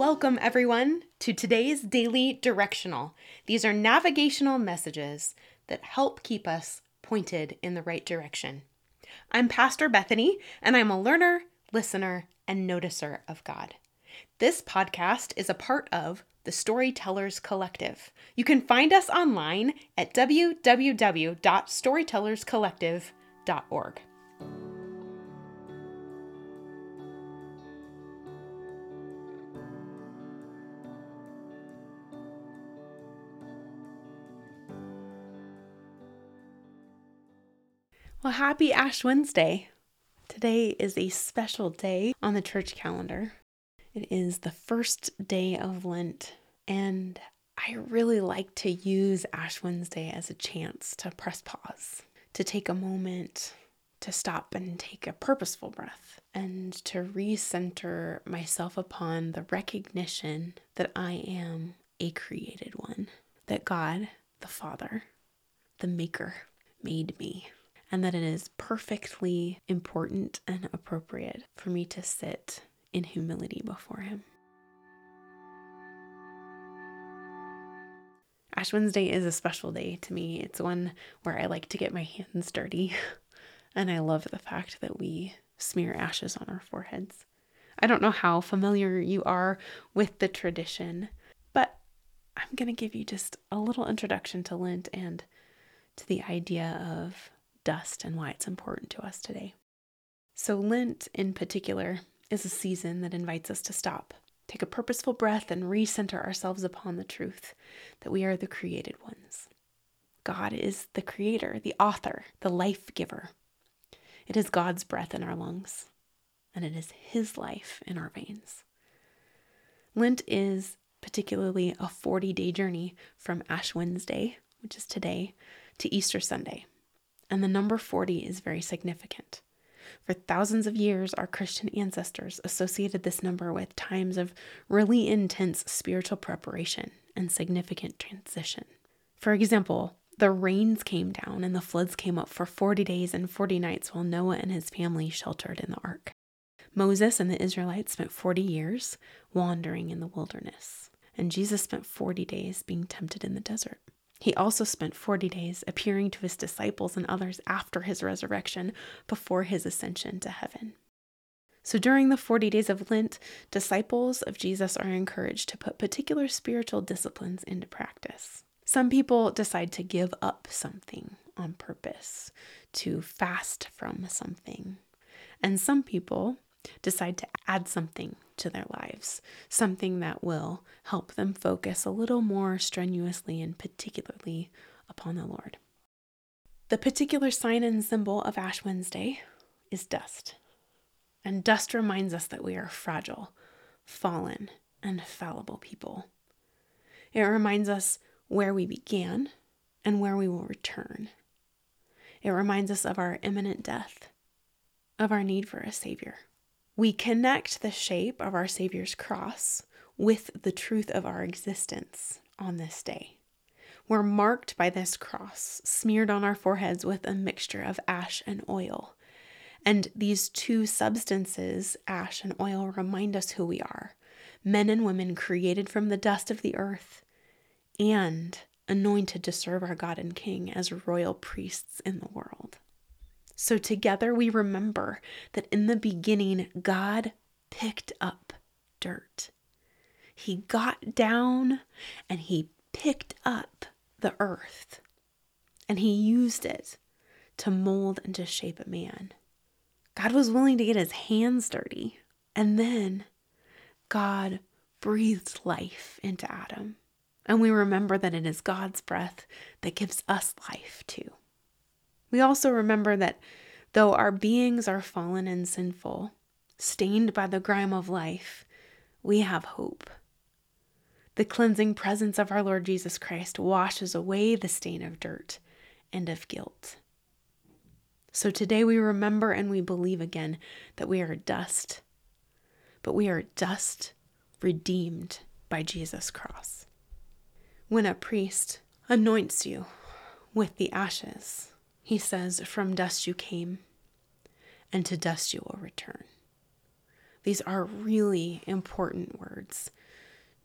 Welcome, everyone, to today's daily directional. These are navigational messages that help keep us pointed in the right direction. I'm Pastor Bethany, and I'm a learner, listener, and noticer of God. This podcast is a part of the Storytellers Collective. You can find us online at www.storytellerscollective.org. Well, happy Ash Wednesday. Today is a special day on the church calendar. It is the first day of Lent, and I really like to use Ash Wednesday as a chance to press pause, to take a moment to stop and take a purposeful breath, and to recenter myself upon the recognition that I am a created one, that God, the Father, the Maker, made me and that it is perfectly important and appropriate for me to sit in humility before Him. Ash Wednesday is a special day to me. It's one where I like to get my hands dirty, and I love the fact that we smear ashes on our foreheads. I don't know how familiar you are with the tradition, but I'm going to give you just a little introduction to Lent and to the idea of dust and why it's important to us today. So, Lent in particular is a season that invites us to stop, take a purposeful breath, and recenter ourselves upon the truth that we are the created ones. God is the creator, the author, the life giver. It is God's breath in our lungs, and it is His life in our veins. Lent is particularly a 40 day journey from Ash Wednesday, which is today, to Easter Sunday and the number 40 is very significant. For thousands of years, our Christian ancestors associated this number with times of really intense spiritual preparation and significant transition. For example, the rains came down and the floods came up for 40 days and 40 nights while Noah and his family sheltered in the ark. Moses and the Israelites spent 40 years wandering in the wilderness, and Jesus spent 40 days being tempted in the desert. He also spent 40 days appearing to his disciples and others after his resurrection before his ascension to heaven. So during the 40 days of Lent, disciples of Jesus are encouraged to put particular spiritual disciplines into practice. Some people decide to give up something on purpose, to fast from something. And some people decide to add something to their lives, something that will help them focus a little more strenuously and particularly upon the Lord. The particular sign and symbol of Ash Wednesday is dust. And dust reminds us that we are fragile, fallen, and fallible people. It reminds us where we began and where we will return. It reminds us of our imminent death, of our need for a Savior. We connect the shape of our Savior's cross with the truth of our existence on this day. We're marked by this cross, smeared on our foreheads with a mixture of ash and oil. And these two substances, ash and oil, remind us who we are men and women created from the dust of the earth and anointed to serve our God and King as royal priests in the world. So together we remember that in the beginning, God picked up dirt. He got down and he picked up the earth and he used it to mold and to shape a man. God was willing to get his hands dirty. And then God breathed life into Adam. And we remember that it is God's breath that gives us life too. We also remember that though our beings are fallen and sinful, stained by the grime of life, we have hope. The cleansing presence of our Lord Jesus Christ washes away the stain of dirt and of guilt. So today we remember and we believe again that we are dust, but we are dust redeemed by Jesus' cross. When a priest anoints you with the ashes, he says, From dust you came, and to dust you will return. These are really important words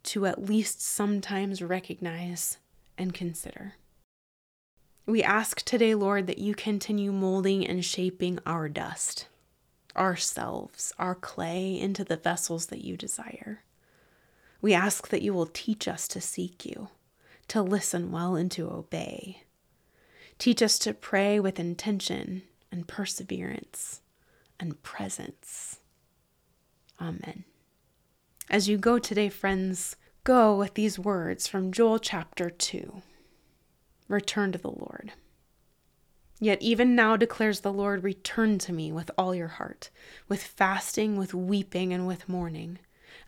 to at least sometimes recognize and consider. We ask today, Lord, that you continue molding and shaping our dust, ourselves, our clay into the vessels that you desire. We ask that you will teach us to seek you, to listen well, and to obey. Teach us to pray with intention and perseverance and presence. Amen. As you go today, friends, go with these words from Joel chapter 2 Return to the Lord. Yet even now declares the Lord, return to me with all your heart, with fasting, with weeping, and with mourning,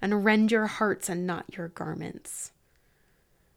and rend your hearts and not your garments.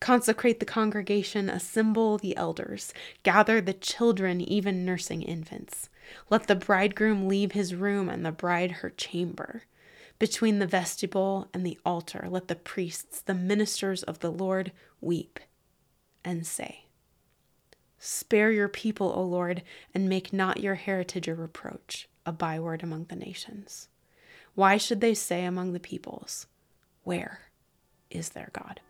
Consecrate the congregation, assemble the elders, gather the children, even nursing infants. Let the bridegroom leave his room and the bride her chamber. Between the vestibule and the altar, let the priests, the ministers of the Lord, weep and say, Spare your people, O Lord, and make not your heritage a reproach, a byword among the nations. Why should they say among the peoples, Where is their God?